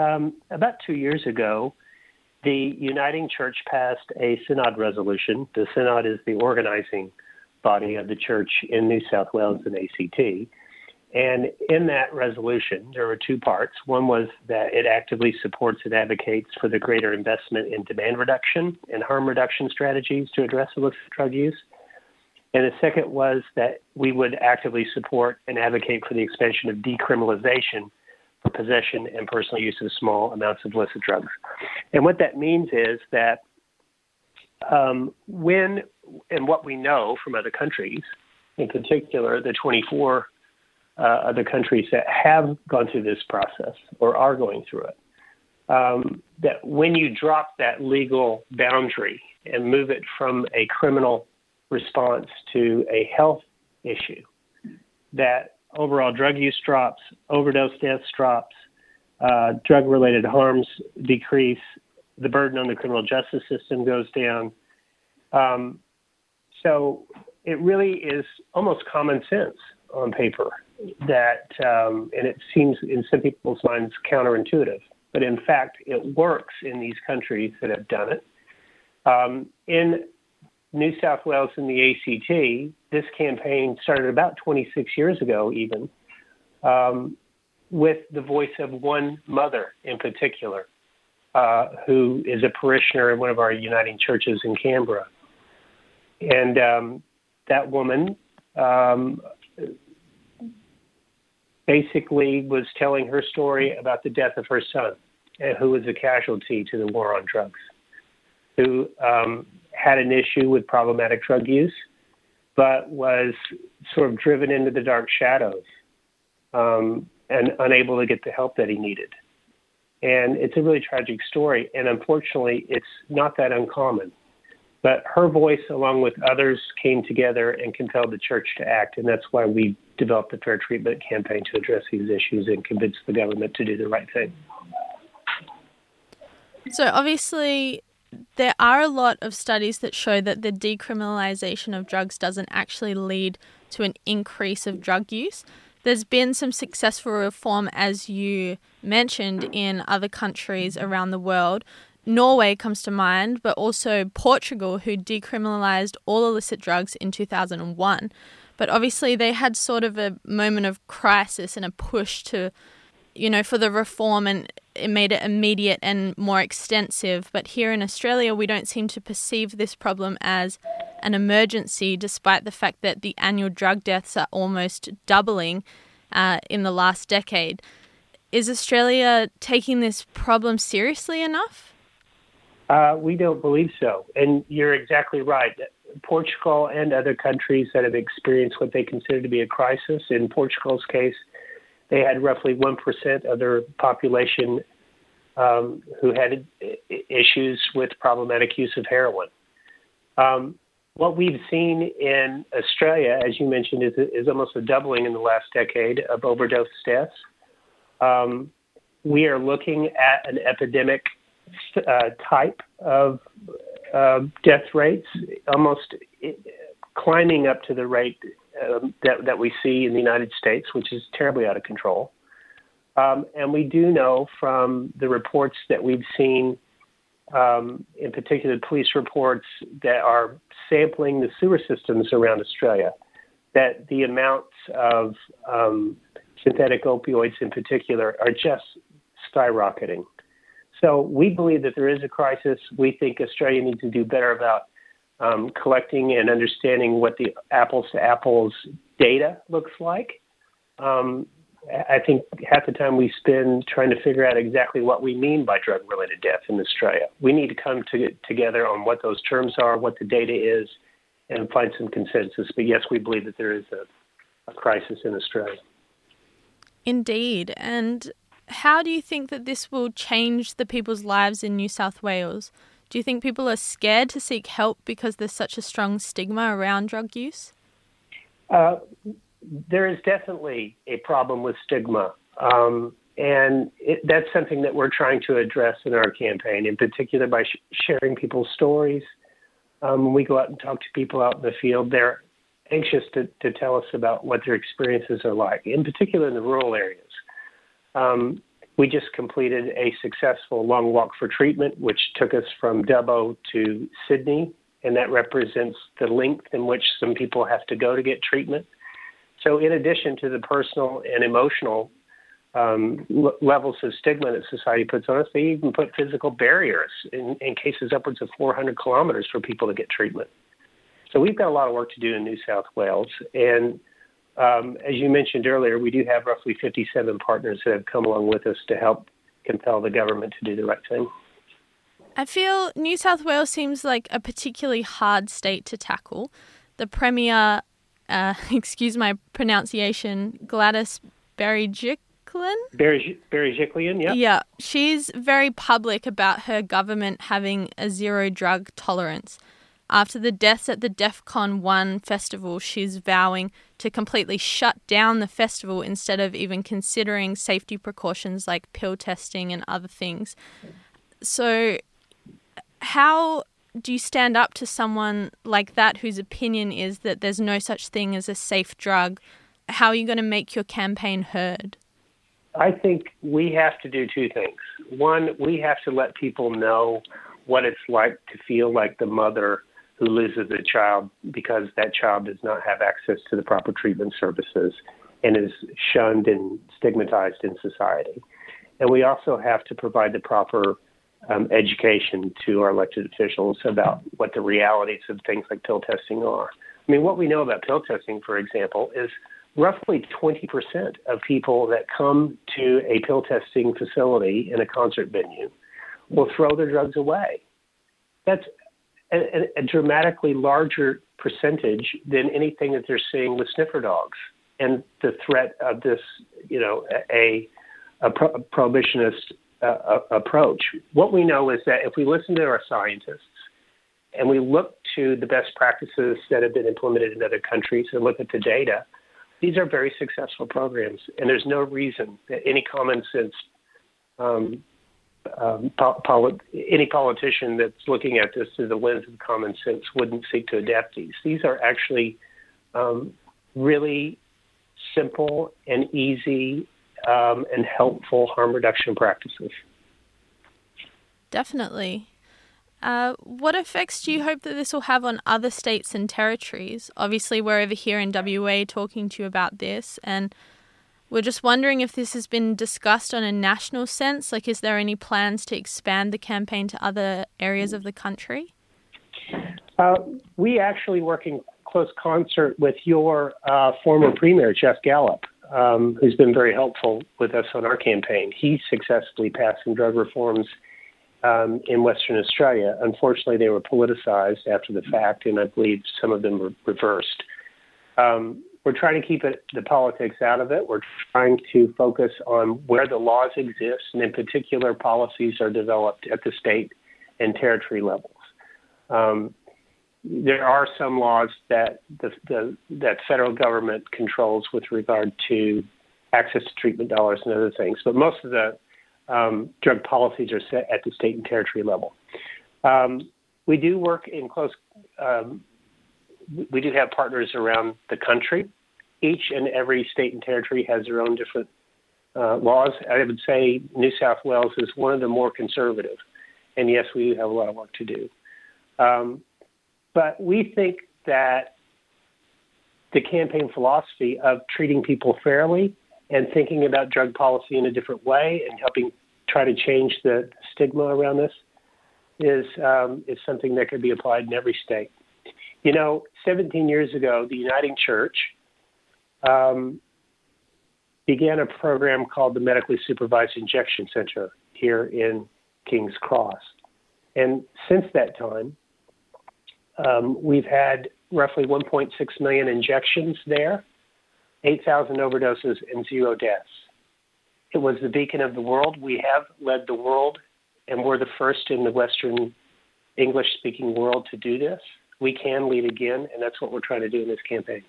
um, about two years ago, the Uniting Church passed a synod resolution. The synod is the organizing body of the church in New South Wales and ACT. And in that resolution, there were two parts. One was that it actively supports and advocates for the greater investment in demand reduction and harm reduction strategies to address illicit drug use. And the second was that we would actively support and advocate for the expansion of decriminalization possession and personal use of small amounts of illicit drugs. And what that means is that um, when and what we know from other countries, in particular the 24 uh, other countries that have gone through this process or are going through it, um, that when you drop that legal boundary and move it from a criminal response to a health issue, that overall drug use drops, overdose deaths drops, uh, drug related harms decrease, the burden on the criminal justice system goes down. Um, so it really is almost common sense on paper that, um, and it seems in some people's minds counterintuitive, but in fact, it works in these countries that have done it. Um, in New South Wales and the ACT, this campaign started about 26 years ago, even, um, with the voice of one mother in particular, uh, who is a parishioner in one of our uniting churches in Canberra. And um, that woman um, basically was telling her story about the death of her son, who was a casualty to the war on drugs, who um, had an issue with problematic drug use, but was sort of driven into the dark shadows um, and unable to get the help that he needed. And it's a really tragic story. And unfortunately, it's not that uncommon. But her voice, along with others, came together and compelled the church to act. And that's why we developed the Fair Treatment campaign to address these issues and convince the government to do the right thing. So, obviously, there are a lot of studies that show that the decriminalization of drugs doesn't actually lead to an increase of drug use. There's been some successful reform, as you mentioned, in other countries around the world. Norway comes to mind, but also Portugal, who decriminalized all illicit drugs in 2001. But obviously, they had sort of a moment of crisis and a push to you know, for the reform and it made it immediate and more extensive. But here in Australia, we don't seem to perceive this problem as an emergency, despite the fact that the annual drug deaths are almost doubling uh, in the last decade. Is Australia taking this problem seriously enough? Uh, we don't believe so. And you're exactly right. Portugal and other countries that have experienced what they consider to be a crisis, in Portugal's case, they had roughly 1% of their population um, who had issues with problematic use of heroin. Um, what we've seen in Australia, as you mentioned, is, is almost a doubling in the last decade of overdose deaths. Um, we are looking at an epidemic uh, type of uh, death rates, almost climbing up to the rate um, that, that we see in the United States, which is terribly out of control. Um, and we do know from the reports that we've seen, um, in particular police reports that are sampling the sewer systems around Australia, that the amounts of um, synthetic opioids in particular are just skyrocketing. So we believe that there is a crisis. We think Australia needs to do better about um, collecting and understanding what the apples to apples data looks like. Um, I think half the time we spend trying to figure out exactly what we mean by drug related death in Australia. We need to come to, together on what those terms are, what the data is, and find some consensus. But yes, we believe that there is a, a crisis in Australia. Indeed. And how do you think that this will change the people's lives in New South Wales? Do you think people are scared to seek help because there's such a strong stigma around drug use? Uh, there is definitely a problem with stigma. Um, and it, that's something that we're trying to address in our campaign, in particular by sh- sharing people's stories. Um, when we go out and talk to people out in the field, they're anxious to, to tell us about what their experiences are like, in particular in the rural areas. Um, we just completed a successful long walk for treatment, which took us from Dubbo to Sydney, and that represents the length in which some people have to go to get treatment. So, in addition to the personal and emotional um, l- levels of stigma that society puts on us, they even put physical barriers in, in cases upwards of 400 kilometers for people to get treatment. So, we've got a lot of work to do in New South Wales. And as you mentioned earlier, we do have roughly 57 partners that have come along with us to help compel the government to do the right thing. I feel New South Wales seems like a particularly hard state to tackle. The Premier uh, excuse my pronunciation, Gladys Berejiklian. Berejiklian, yeah. Yeah, she's very public about her government having a zero drug tolerance. After the deaths at the Defqon.1 festival, she's vowing to completely shut down the festival instead of even considering safety precautions like pill testing and other things. So, how do you stand up to someone like that whose opinion is that there's no such thing as a safe drug? How are you going to make your campaign heard? I think we have to do two things. One, we have to let people know what it's like to feel like the mother who loses a child because that child does not have access to the proper treatment services and is shunned and stigmatized in society. And we also have to provide the proper um, education to our elected officials about what the realities of things like pill testing are. I mean, what we know about pill testing, for example, is roughly 20% of people that come to a pill testing facility in a concert venue will throw their drugs away. That's a, a dramatically larger percentage than anything that they're seeing with sniffer dogs. And the threat of this, you know, a, a, pro- a prohibitionist uh, approach. What we know is that if we listen to our scientists and we look to the best practices that have been implemented in other countries and look at the data, these are very successful programs, and there's no reason that any common sense, um, um, any politician that's looking at this through the lens of common sense wouldn't seek to adapt these. These are actually um, really simple and easy um, and helpful harm reduction practices. Definitely. Uh, what effects do you hope that this will have on other states and territories? Obviously, we're over here in WA talking to you about this, and we're just wondering if this has been discussed on a national sense. Like, is there any plans to expand the campaign to other areas of the country? Uh, we actually work in close concert with your uh, former premier, Geoff Gallop, um, who's been very helpful with us on our campaign. He successfully passed some drug reforms um, in Western Australia. Unfortunately, they were politicized after the fact, and I believe some of them were reversed. Um, we're trying to keep it, the politics out of it. We're trying to focus on where the laws exist, and in particular, policies are developed at the state and territory levels. Um, there are some laws that the, the that federal government controls with regard to access to treatment dollars and other things, but most of the um, drug policies are set at the state and territory level. Um, we do work in close. Um, we do have partners around the country. Each and every state and territory has their own different uh, laws. I would say New South Wales is one of the more conservative, and yes, we do have a lot of work to do. Um, but we think that the campaign philosophy of treating people fairly and thinking about drug policy in a different way and helping try to change the stigma around this is um, is something that could be applied in every state. You know, 17 years ago, the Uniting Church um, began a program called the Medically Supervised Injection Center here in King's Cross, and since that time, um, we've had roughly 1.6 million injections there, 8,000 overdoses, and zero deaths. It was the beacon of the world. We have led the world, and we're the first in the Western English speaking world to do this. We can lead again, and that's what we're trying to do in this campaign.